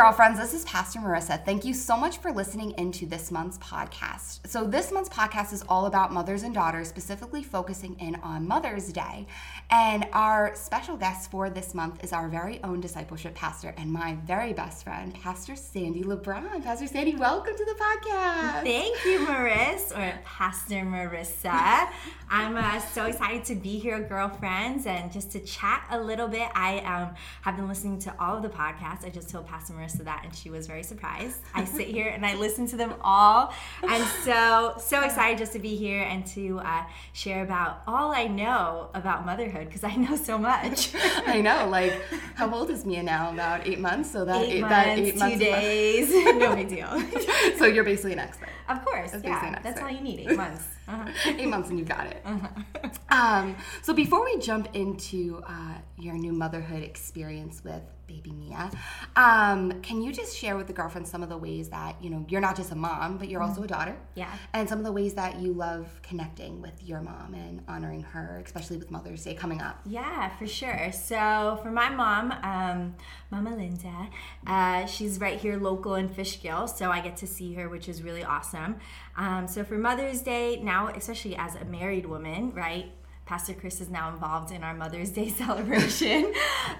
girlfriends, this is Pastor Marissa. Thank you so much for listening into this month's podcast. So, this month's podcast is all about mothers and daughters, specifically focusing in on Mother's Day. And our special guest for this month is our very own discipleship pastor and my very best friend, Pastor Sandy LeBron. Pastor Sandy, welcome to the podcast. Thank you, Marissa, or Pastor Marissa. I'm uh, so excited to be here, girlfriends, and just to chat a little bit. I um, have been listening to all of the podcasts. I just told Pastor Marissa that, and she was very surprised. I sit here and I listen to them all. I'm so, so excited just to be here and to uh, share about all I know about motherhood because I know so much. I know. Like, how old is Mia now? About eight months. So that eight, eight, months, that eight months, two days, no big deal. so you're basically an expert. Of course, That's yeah. That's all you need. Eight months. Uh-huh. eight months and you got it. Um, so before we jump into uh, your new motherhood experience with baby Mia, um, can you just share with the girlfriends some of the ways that you know you're not just a mom, but you're also a daughter? Yeah. And some of the ways that you love connecting with your mom and honoring her, especially with Mother's Day coming up. Yeah, for sure. So for my mom, um, Mama Linda, uh, she's right here local in Fishkill, so I get to see her, which is really awesome. Um, so for Mother's Day, now especially as a married woman, right? Pastor Chris is now involved in our Mother's Day celebration.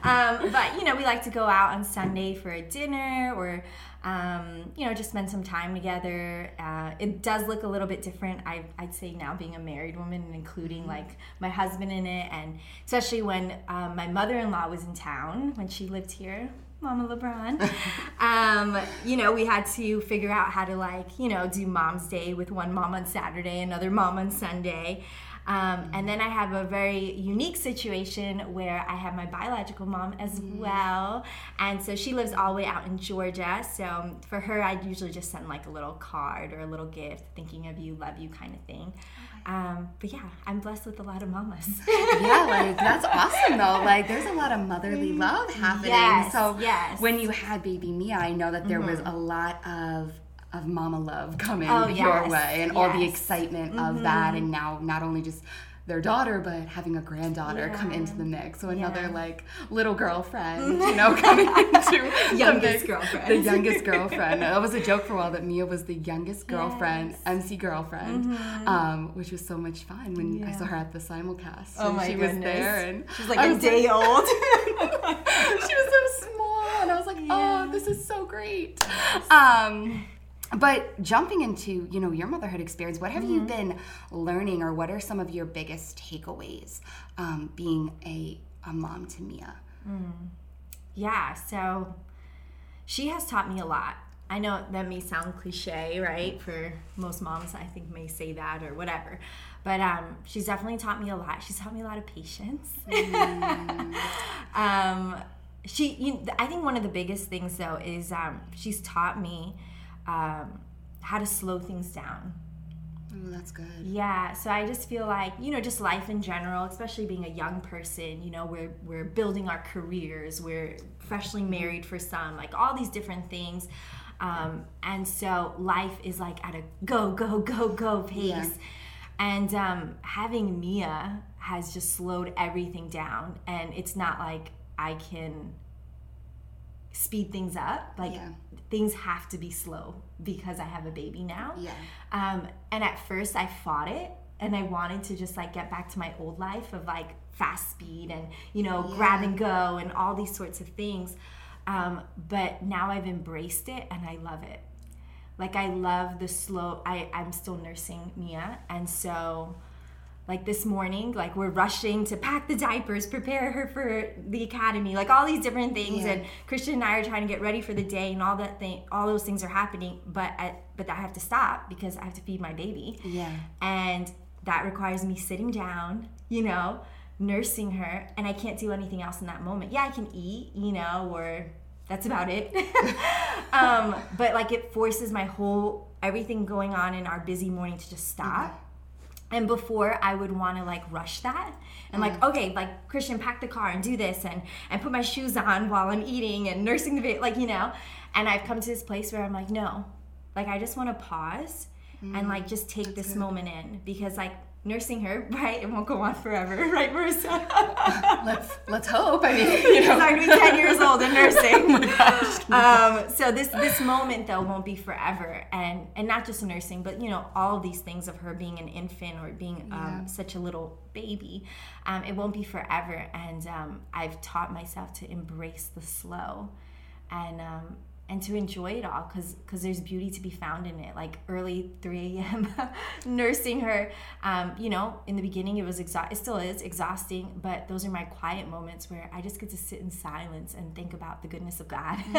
um, but, you know, we like to go out on Sunday for a dinner or, um, you know, just spend some time together. Uh, it does look a little bit different, I, I'd say, now being a married woman and including like my husband in it. And especially when um, my mother in law was in town when she lived here. Mama LeBron. um, you know, we had to figure out how to like, you know, do mom's day with one mom on Saturday, another mom on Sunday. Um, and then I have a very unique situation where I have my biological mom as well. And so she lives all the way out in Georgia. So um, for her, I'd usually just send like a little card or a little gift, thinking of you, love you kind of thing. Um, but yeah, I'm blessed with a lot of mamas. yeah, like that's awesome though. Like there's a lot of motherly love happening. Yes, so yes. when you had baby Mia, I know that there was a lot of of mama love coming Oh, your yes, way and all the yes. excitement of that. And now not only just their daughter but having a granddaughter come into the mix. So another Yeah. like little girlfriend you know coming into the Youngest mix. girlfriend. the youngest girlfriend. That was a joke for a while that mia was the youngest girlfriend Yes. mc girlfriend um, which was so much fun when i saw her at the simulcast. Oh and my she was there and She's like I a was day old. she was so small and i was like oh this is so great. Um but jumping into you know your motherhood experience what have Mm-hmm. you been learning or what are some of your biggest takeaways um, being a, a mom to mia Yeah, so she has taught me a lot. I know that may sound cliche, right? For most moms, I think may say that or whatever. But um, she's definitely taught me a lot. She's taught me a lot of patience. um, she, you, I think one of the biggest things though is um, she's taught me um, how to slow things down. oh that's good Yeah, so I just feel like, you know, just life in general, especially being a young person, you know, we're we're building our careers, we're freshly married for some, like all these different things. Um, and so life is like at a go, go, go, go pace. Yeah. And um, having Mia has just slowed everything down. And it's not like I can speed things up. Like Yeah. things have to be slow because I have a baby now. yeah Um, and at first, I fought it, and I wanted to just like get back to my old life of like fast speed and you know grab and go and all these sorts of things. Um, but now I've embraced it, and I love it. Like I love the slow. I I'm still nursing Mia, and so. Like this morning, like we're rushing to pack the diapers, prepare her for the academy, like all these different things. Yeah. And Christian and I are trying to get ready for the day, and all that thing, all those things are happening. But I, but I have to stop because I have to feed my baby, yeah and that requires me sitting down, you know, nursing her, and I can't do anything else in that moment. Yeah, I can eat, you know, or that's about it. um, but like it forces my whole everything going on in our busy morning to just stop. And before I would want to like rush that and like mm-hmm. okay like Christian pack the car and do this and and put my shoes on while I'm eating and nursing the baby like you know? And I've come to this place where I'm like no. Like I just want to pause and mm. like just take this moment in because like nursing her, right? It won't go on forever, right, Marissa? let's let's hope. I mean, you know, I'm to be 10 years old and nursing. oh my gosh. Um, so this this moment though won't be forever, and and not just nursing, but you know all these things of her being an infant or being um, yeah. such a little baby, um, it won't be forever. And um, I've taught myself to embrace the slow, and um, and to enjoy it all because because there's beauty to be found in it. Like early 3 a.m nursing her um, you know in the beginning it was exhausting it still is exhausting but those are my quiet moments where i just get to sit in silence and think about the goodness of god mm,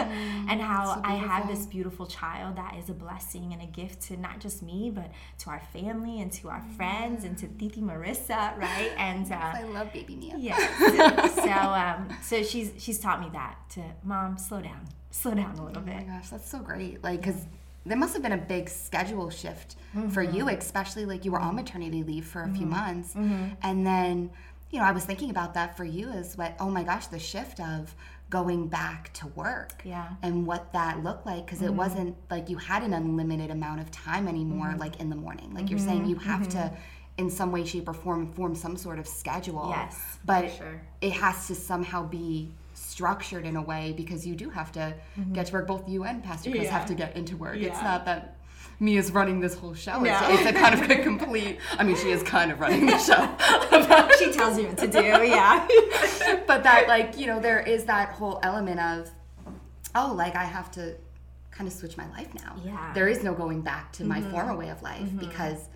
and how so i have this beautiful child that is a blessing and a gift to not just me but to our family and to our mm. friends and to titi marissa right? And uh, i love baby mia. yeah so, so um so she's she's taught me that to mom slow down slow down a little bit. Oh my gosh, that's so great. Like, because there must have been a big schedule shift mm-hmm. for you, especially like you were on maternity leave for a mm-hmm. few months. Mm-hmm. And then, you know, I was thinking about that for you as what, oh my gosh, the shift of going back to work. Yeah. And what that looked like. Because it mm-hmm. wasn't like you had an unlimited amount of time anymore, mm-hmm. like in the morning. Like you're saying, you have to in some way, shape, or form form some sort of schedule. Yes. But sure. it has to somehow be structured in a way because you do have to mm-hmm. get to work. Both you and Pastor Chris yeah. have to get into work. Yeah. It's not that Mia is running this whole show. No. It's, it's, a kind of a complete. I mean, she is kind of running the show. she tells you what to do. Yeah. but that, like, you know, there is that whole element of, oh, like I have to kind of switch my life now. Yeah. There is no going back to mm-hmm. my former way of life mm-hmm. because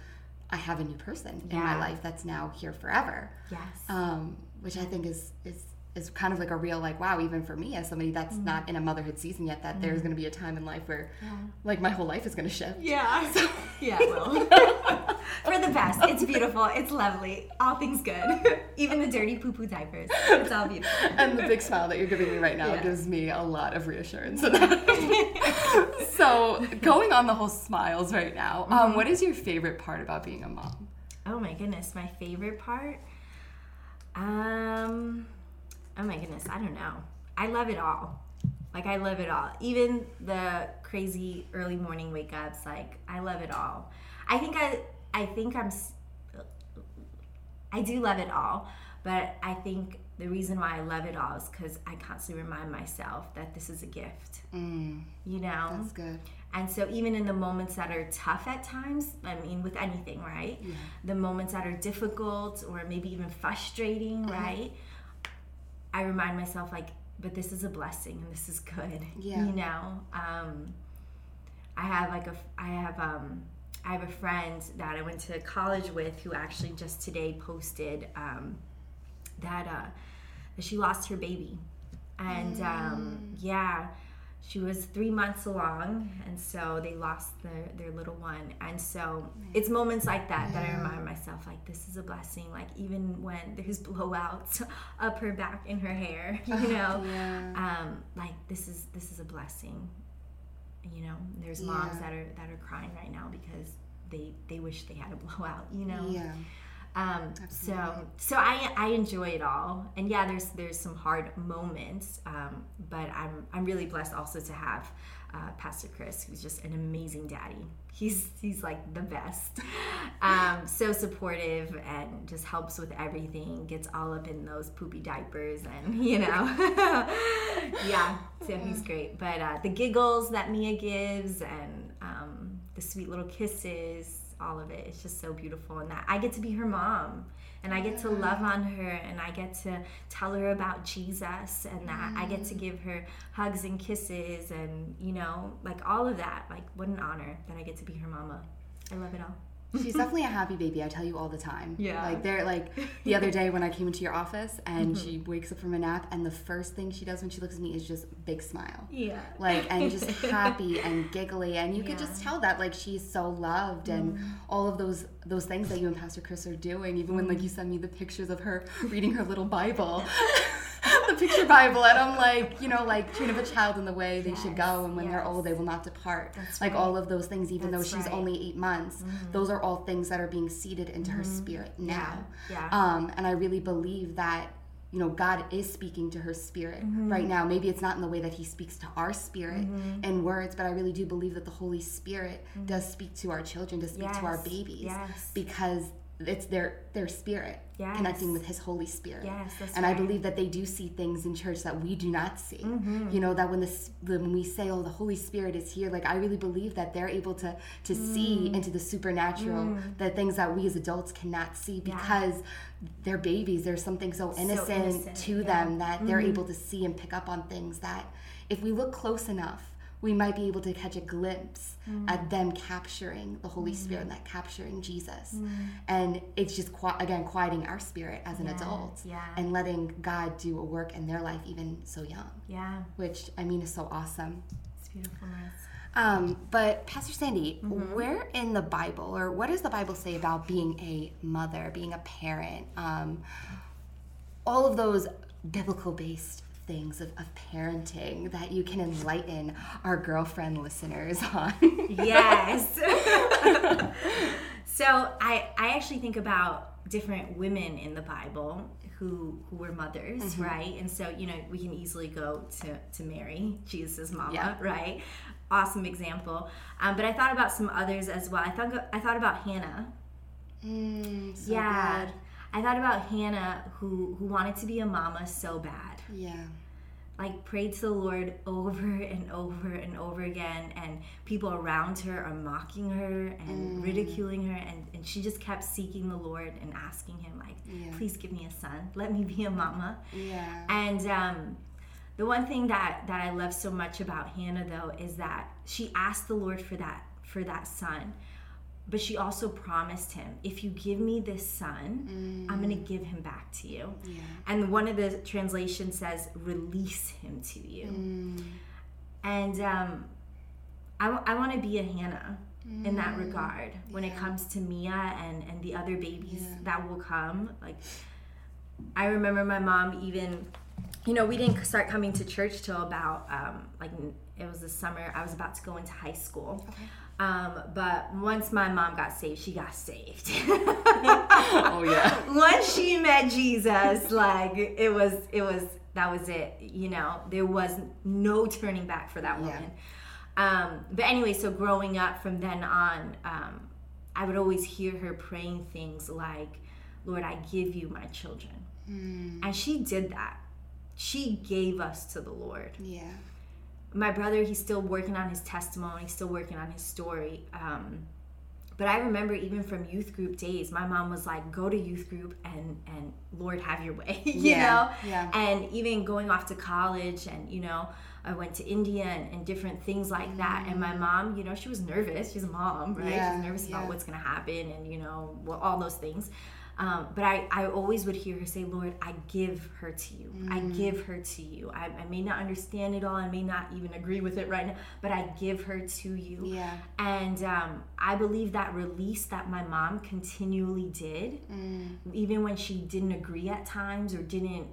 I have a new person yeah. in my life that's now here forever. Yes. Um, which I think is is is kind of like a real like wow even for me as somebody that's mm. not in a motherhood season yet that mm there's going to be a time in life where yeah. like my whole life is going to shift. Yeah. So. yeah for the best. It's beautiful. It's lovely. All things good. Even the dirty poo poo diapers. It's all beautiful. And the big smile that you're giving me right now yeah. gives me a lot of reassurance. So going on the whole smiles right now um, mm-hmm. what is your favorite part about being a mom? Oh my goodness. My favorite part? Um oh my goodness, I don't know. I love it all. Like I love it all. Even the crazy early morning wake ups, like I love it all. I think I I think I'm I do love it all, but I think the reason why I love it all is because I constantly remind myself that this is a gift. Mm, you know? That's good. And so, even in the moments that are tough at times, I mean, with anything, right? Yeah. The moments that are difficult or maybe even frustrating, mm-hmm. right? I remind myself like, but this is a blessing and this is good. Yeah. You know, um, I have like a, I have, um, I have a friend that I went to college with who actually just today posted um, that uh, that she lost her baby, and um, mm. yeah, she was three months along and so they lost their, their little one. And so it's moments like that that i remind myself like this is a blessing like even when there's blowouts up her back in her hair you know? Yeah. um, like this is this is a blessing. You know there's moms yeah. that are that are crying right now because they they wish they had a blowout you know? Yeah um, so so I, I enjoy it all, and yeah, there's there's some hard moments, um, but I'm I'm really blessed also to have uh, Pastor Chris, who's just an amazing daddy. He's he's like the best, um, so supportive and just helps with everything. Gets all up in those poopy diapers, and you know, yeah. So he's great. But uh, the giggles that Mia gives, and um, the sweet little kisses all of it. It's just so beautiful, and that I get to be her mom, and I get to love on her, and I get to tell her about Jesus, and that mm. I get to mm. give her hugs and kisses, and you know, like all of that. Like, what an honor that I get to be her mama. I love it all. She's definitely a happy baby. I tell you all the time. Yeah. Like they're like the other day when I came into your office and mm-hmm. she wakes up from a nap, and the first thing she does when she looks at me is just big smile. Yeah. Like and just happy and giggly, and you yeah. could just tell that like she's so loved, and mm. all of those those things that you and Pastor Chris are doing. Even when like you send me the pictures of her reading her little Bible. the picture Bible, and I'm like, you know, like train up a child in the way they yes, should go, and when yes. they're old, they will not depart. That's like right. all of those things, even That's though she's right. only eight months, mm-hmm. those are all things that are being seeded into mm-hmm. her spirit now. Yeah. yeah. Um, and I really believe that you know god is speaking to her spirit right now maybe it's not in the way that he speaks to our spirit in words but i really do believe that the holy spirit does speak to our children does speak to our babies yes. because it's their their spirit Yes. connecting with his holy spirit Yes, that's and i believe that they do see things in church that we do not see Mm-hmm. you know that when this when we say oh the holy spirit is here like i really believe that they're able to to see Mm. into the supernatural the things that we as adults cannot see because they're babies there's something so innocent, innocent, to yeah. Mm-hmm. them that they're able to see and pick up on things that if we look close enough we might be able to catch a glimpse Mm. at them capturing the Holy Spirit and that capturing Jesus. Mm. And it's just, again, quieting our spirit as an Yeah, adult yeah. and letting God do a work in their life even so young, Yeah, which I mean is so awesome. it's beautiful, Um, but Pastor Sandy, Mm-hmm. where in the Bible, or what does the Bible say about being a mother, being a parent, um, all of those biblical-based things of, of parenting that you can enlighten our girlfriend listeners on? yes. so I I actually think about different women in the Bible who who were mothers, Mm-hmm. right? And so you know we can easily go to to Mary, Jesus' mama, Yeah. right? Awesome example. Um, but I thought about some others as well. I thought I thought about Hannah. Mm, so yeah. good. I thought about Hannah who who wanted to be a mama so bad Yeah. like prayed to the Lord over and over and over again, and people around her are mocking her and ridiculing her, and, and she just kept seeking the Lord and asking Him, like, Yeah. please give me a son, let me be a mama. Yeah. And um, the one thing that that I love so much about Hannah though is that she asked the Lord for that for that son. But she also promised him, if you give me this son, I'm going to give him back to you. Yeah. And one of the translations says, release him to you. And um, I, want to be a Hannah in that regard when it comes to Mia and, and the other babies Yeah. that will come. Like, I remember my mom even, you know, we didn't start coming to church till about, um, like, it was the summer. I was about to go into high school. Um, but once my mom got saved, she got saved. Oh yeah. once she met Jesus, like it was, it was that was it. You know, there was no turning back for that Yeah. woman. Um, but anyway, so growing up from then on, um, I would always hear her praying things like, "Lord, I give you my children," and she did that. She gave us to the Lord Yeah. My brother he's still working on his testimony still working on his story um, but i remember even from youth group days my mom was like go to youth group and and lord have your way you Yeah, know? yeah. and even going off to college and you know i went to india and, and different things like that. And my mom you know she was nervous. She's a mom right? Yeah, she's nervous yeah. about what's going to happen and you know well, all those things um, but I, I always would hear her say, Lord, I give her to you. I Mm. give her to you. I, I may not understand it all. I may not even agree with it right now, but I give her to you. Yeah. And um, I believe that release that my mom continually did, Mm. even when she didn't agree at times or didn't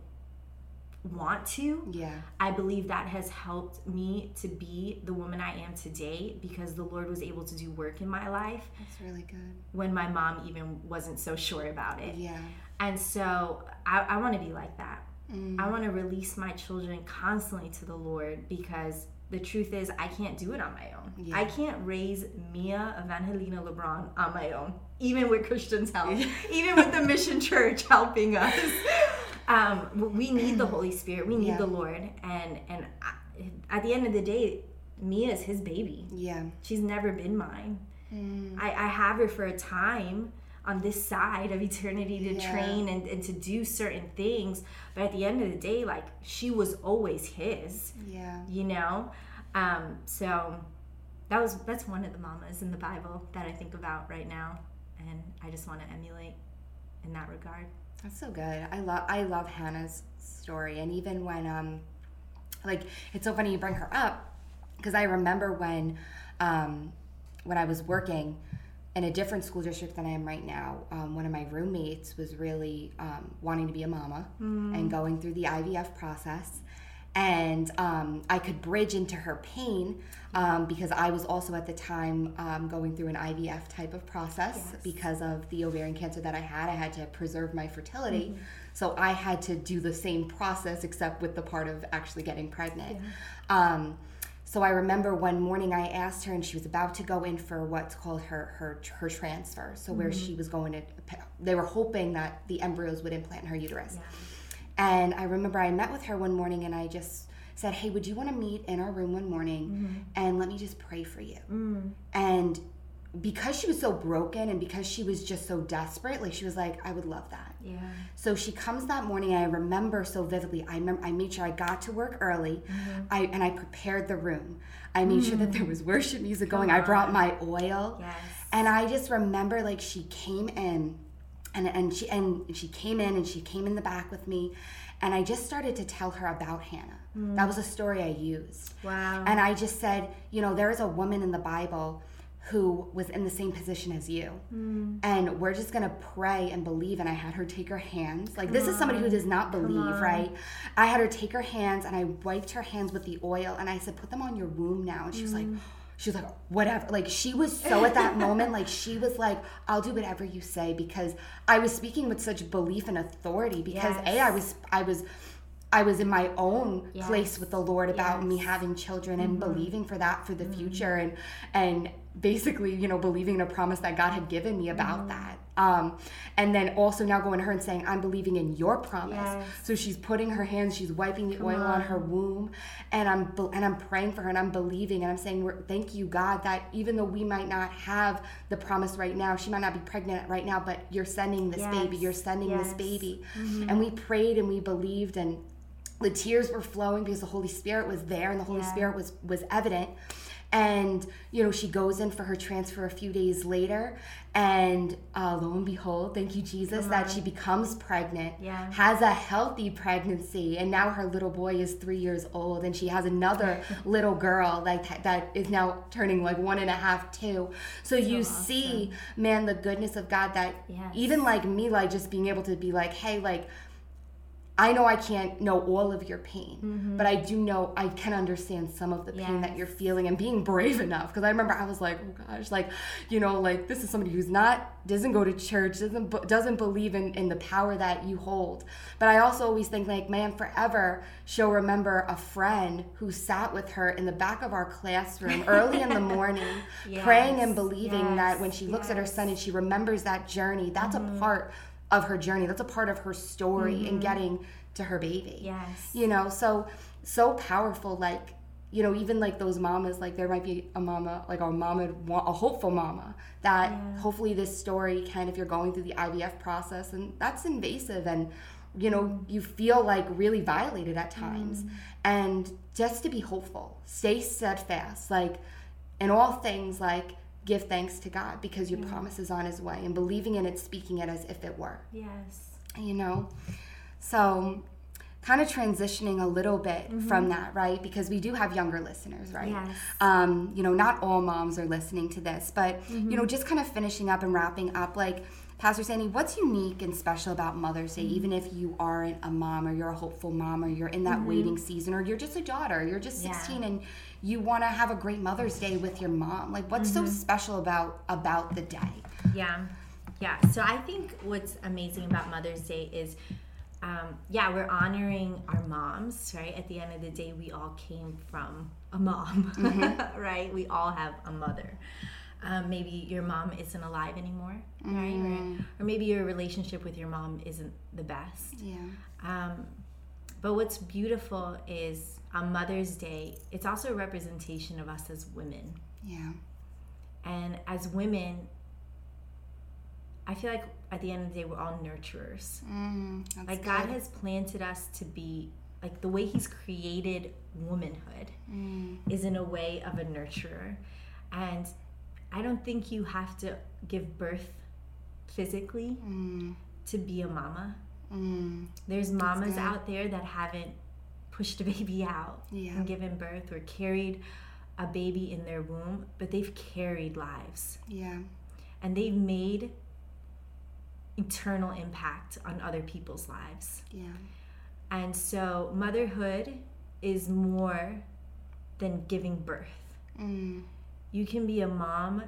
want to, Yeah. I believe that has helped me to be the woman I am today because the Lord was able to do work in my life That's really good. when my mom even wasn't so sure about it. Yeah. And so I, I want to be like that. Mm. I want to release my children constantly to the Lord because the truth is, I can't do it on my own. Yeah. I can't raise Mia Evangelina LeBron on my own, even with Christian's help, even with the Mission Church helping us. Um, we need the Holy Spirit. We need Yeah. the Lord. And and I, at the end of the day, Mia is His baby. Yeah. She's never been mine. Mm. I, I have her for a time on this side of eternity to Yeah. train and, and to do certain things. But at the end of the day, like she was always his, Yeah. you know? Um, so that was that's one of the mamas in the Bible that I think about right now. And I just want to emulate in that regard. That's so good. I love I love Hannah's story, and even when um, like it's so funny you bring her up because I remember when um, when I was working in a different school district than I am right now. Um, one of my roommates was really um, wanting to be a mama and going through the IVF process, and um, I could bridge into her pain um, because I was also at the time um, going through an IVF type of process Yes. because of the ovarian cancer that I had. I had to preserve my fertility. Mm-hmm. So I had to do the same process except with the part of actually getting pregnant. Um, so I remember one morning I asked her, and she was about to go in for what's called her her her transfer. So where Mm-hmm. she was going to, they were hoping that the embryos would implant in her uterus. And I remember I met with her one morning, and I just said, "Hey, would you want to meet in our room one morning, Mm-hmm. and let me just pray for you?" Mm. And because she was so broken, and because she was just so desperate, like she was like, "I would love that." Yeah. So she comes that morning. I remember so vividly. I remember I made sure I got to work early, Mm-hmm. I and I prepared the room. I made sure that there was worship music going. Mm. Come I brought my oil, Yes. and I just remember like she came in, and and she and she came in and she came in the back with me, and I just started to tell her about Hannah. That was a story I used. Mm. Wow. And I just said, you know, there is a woman in the Bible who was in the same position as you. Mm. And we're just going to pray and believe. And I had her take her hands. Like, this is somebody who does not believe, right? I had her take her hands and I wiped her hands with the oil. And I said, put them on your womb now. And she was like, Mm. She was like, whatever. Like, she was so at that moment, like, she was like, I'll do whatever you say because I was speaking with such belief and authority because A, I was, I was, I was in my own Yes. place with the Lord about me having children and Mm-hmm. believing for that for the future and and basically you know believing in a promise that God had given me about Mm-hmm. that um and then also now going to her and saying I'm believing in your promise Yes. so she's putting her hands she's wiping the oil on. her womb and I'm and I'm praying for her and I'm believing and I'm saying thank you God that even though we might not have the promise right now she might not be pregnant right now but you're sending this baby you're sending this Yes. baby and we prayed and we believed and the tears were flowing because the holy spirit was there and the holy Yeah. spirit was was evident and you know she goes in for her transfer a few days later and uh, lo and behold thank you jesus that she becomes pregnant Yeah. has a healthy pregnancy and now her little boy is three years old and she has another little girl like that is now turning like one and a half two so you see man the goodness of god that Yes. even like me like just being able to be like hey like I know I can't know all of your pain, mm-hmm. but I do know I can understand some of the pain that you're feeling and being brave enough. Because I remember I was like, oh gosh, like, you know, like this is somebody who's not, doesn't go to church, doesn't, doesn't believe in, in the power that you hold. But I also always think, like, man, forever she'll remember a friend who sat with her in the back of our classroom early in the morning, praying and Yes, believing that when she looks at her son and she remembers that journey, that's a mm-hmm. part of her journey. That's a part of her story and mm-hmm. getting to her baby. Yes. You know, so so powerful. Like, you know, even like those mamas, like there might be a mama, like a mama, a hopeful mama, that hopefully this story can, if you're going through the IVF process, and that's invasive and you know mm-hmm. you feel like really violated at times mm-hmm. and just to be hopeful stay steadfast like in all things like give thanks to god because your mm. promise is on his way and believing in it speaking it as if it were. Yes. you know? So kind of transitioning a little bit mm-hmm. from that right? Because we do have younger listeners right? Yes. um, you know not all moms are listening to this but mm-hmm. you know just kind of finishing up and wrapping up like pastor sandy what's unique and special about mother's day mm-hmm. even if you aren't a mom or you're a hopeful mom or you're in that waiting season or you're just a daughter you're just Yeah. 16 and you want to have a great mother's day with your mom like what's so special about about the day Yeah. Yeah. So I think what's amazing about Mother's Day is, um, yeah, we're honoring our moms, right? At the end of the day, we all came from a mom, right? We all have a mother. Um, maybe your mom isn't alive anymore, right? Or, or maybe your relationship with your mom isn't the best. yeah Um, but what's beautiful is on Mother's Day, it's also a representation of us as women. yeah And as women, I feel like at the end of the day, we're all nurturers. mm, Like God has planted us to be like the way He's created womanhood Mm. is in a way of a nurturer. And I don't think you have to give birth physically Mm. to be a mama. Mm. There's mamas out there that haven't pushed a baby out Yeah. and given birth or carried a baby in their womb, but they've carried lives yeah and they've made eternal impact on other people's lives. yeah And so, motherhood is more than giving birth. Mm. You can be a mom.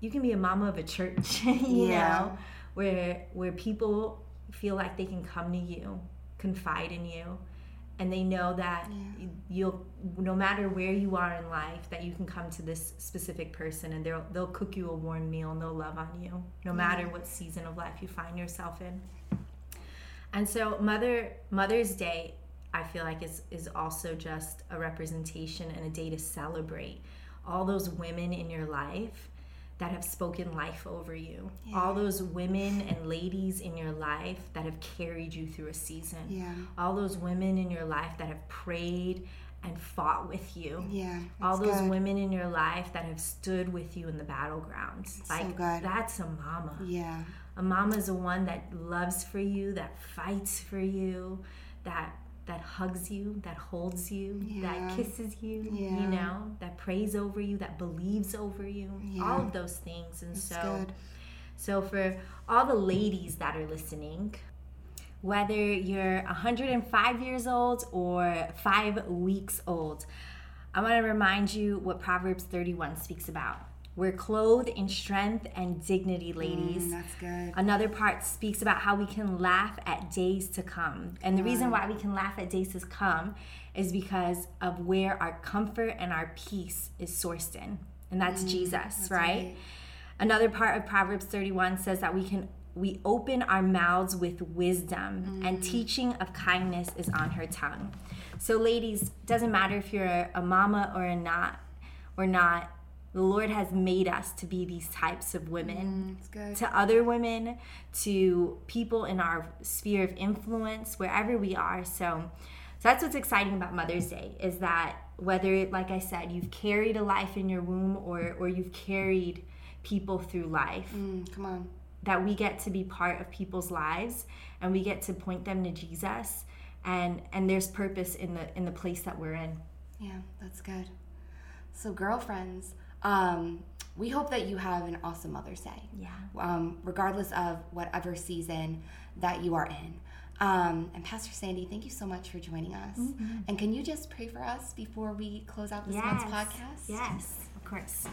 You can be a mama of a church, you Yeah. know, where where people feel like they can come to you, confide in you, and they know that Yeah. you'll no matter where you are in life that you can come to this specific person and they'll they'll cook you a warm meal and they'll love on you no matter what season of life you find yourself in. And so mother Mother's Day I feel like is is also just a representation and a day to celebrate all those women in your life that have spoken life over you. All those women and ladies in your life that have carried you through a season. Yeah. All those women in your life that have prayed and fought with you. Yeah. All those good. women in your life that have stood with you in the battlegrounds. Like good. that's a mama. Yeah. A mama is a one that loves for you, that fights for you, that that hugs you, that holds you, Yeah. that kisses you, Yeah. you know, that prays over you, that believes over you. Yeah. All of those things. And That's so good. so for all the ladies that are listening, whether you're 105 years old or 5 weeks old, I want to remind you what Proverbs 31 speaks about. We're clothed in strength and dignity, ladies. Mm, that's good. Another part speaks about how we can laugh at days to come. And the reason why we can laugh at days to come is because of where our comfort and our peace is sourced in. And that's Jesus, right? right. Another part of Proverbs 31 says that we can we open our mouths with wisdom and teaching of kindness is on her tongue. So ladies, doesn't matter if you're a, a mama or a not or not, the Lord has made us to be these types of women good. to other women, to people in our sphere of influence, wherever we are. So, so that's what's exciting about Mother's Day is that whether, like I said, you've carried a life in your womb or or you've carried people through life, Mm, come on. that we get to be part of people's lives and we get to point them to Jesus, and and there's purpose in the in the place that we're in. Yeah, that's good. So, girlfriends, um, we hope that you have an awesome Mother's Day. Yeah. Um, regardless of whatever season that you are in. Um, and Pastor Sandy, thank you so much for joining us. And can you just pray for us before we close out this month's podcast? Yes, of course.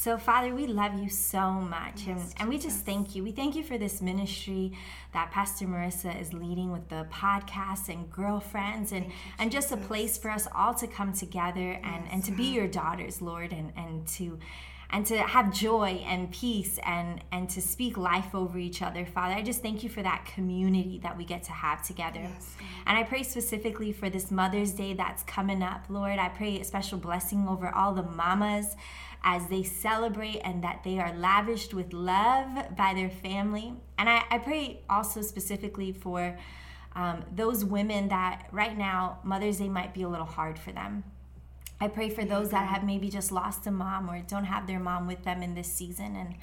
So, Father, we love you so much. and, and we just thank you. We thank you for this ministry that Pastor Marissa is leading with the podcast and girlfriends and, and just a place for us all to come together and, and to be your daughters, Lord, and, and to and to have joy and peace and and to speak life over each other. Father i just thank you for that community that we get to have together. Yes, and i pray specifically for this mother's day that's coming up lord. I pray a special blessing over all the mamas as they celebrate and that they are lavished with love by their family. And i, I pray also specifically for um, those women that right now mother's day might be a little hard for them I pray for those that have maybe just lost a mom or don't have their mom with them in this season. And,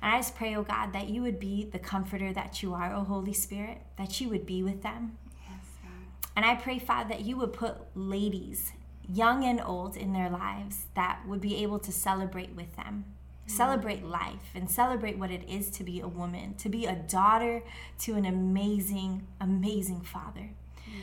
and I just pray, oh God, that you would be the comforter that you are, oh Holy Spirit, that you would be with them. Yes, God. And I pray, Father, that you would put ladies, young and old, in their lives that would be able to celebrate with them. Mm. Celebrate life and celebrate what it is to be a woman, to be a daughter to an amazing, amazing father.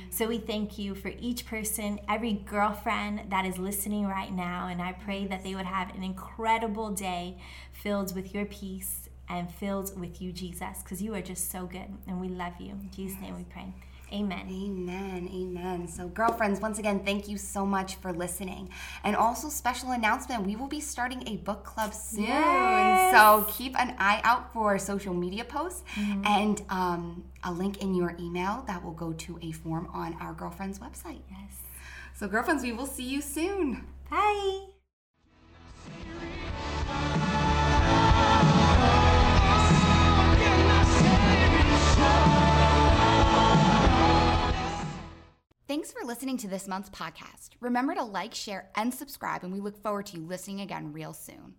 So we thank you for each person, every girlfriend that is listening right now. And I pray that they would have an incredible day filled with your peace and filled with you, Jesus, because you are just so good. And we love you. In Jesus' name we pray. Amen. Amen. Amen. So, girlfriends, once again, thank you so much for listening. And also, special announcement we will be starting a book club soon. Yes. So, keep an eye out for social media posts and um, a link in your email that will go to a form on our girlfriend's website. Yes. So, girlfriends, we will see you soon. Bye. Thanks for listening to this month's podcast. Remember to like, share, and subscribe, and we look forward to you listening again real soon.